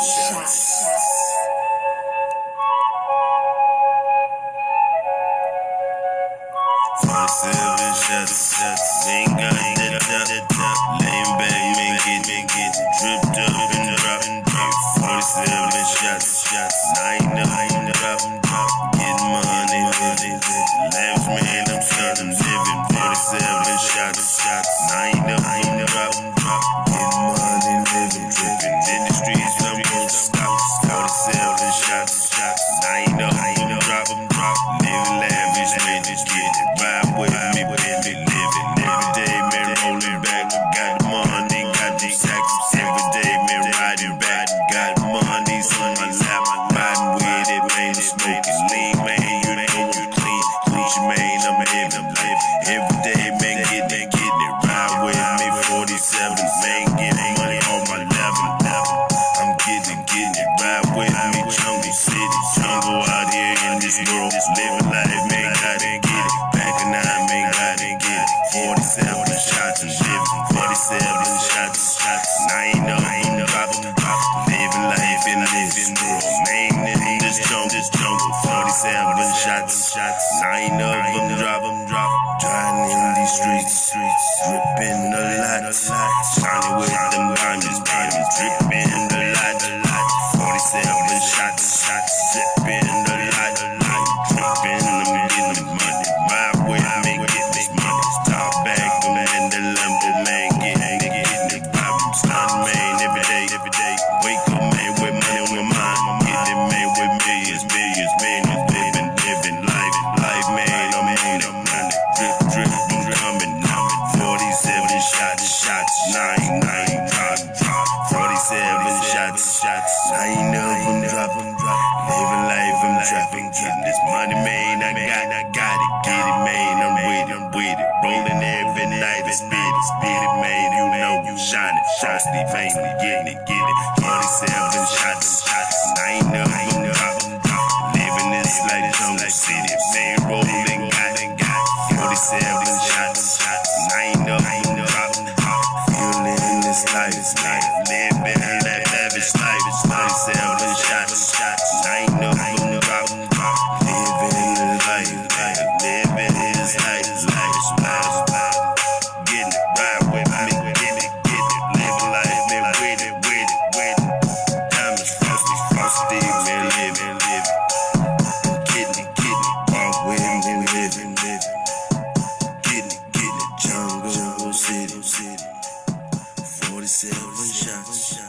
shots. Forty-seven shots, up, make it, make it. Dripped up and. Forty-seven shots, shots. My with it, man, smoking lean, man. You know I'm clean. Gucci, man, I'm living, living. Every day, man, getting it, getting it. Ride with me, 47, man, getting money on my. I'm getting, getting it. Ride with me, city, jungle out here in this world. Living life, 47 shots, shots. Nine of them drop, them drop. Driving in these streets, streets. Dripping a lot, shining with them trapping, getting this money, man. I got, I got it, get it, man. I'm with it, I'm with it. Rolling every night, it's spit it, spit it, man. You know you shining, frosty, veiny, getting it, get it. 47 shots, shots. Nine of them drop, them. Living this life, jungle city, man. Rolling, got got 47 shots, shots. Nine of them drop, them drop. Feeling this life. Living 47 shots.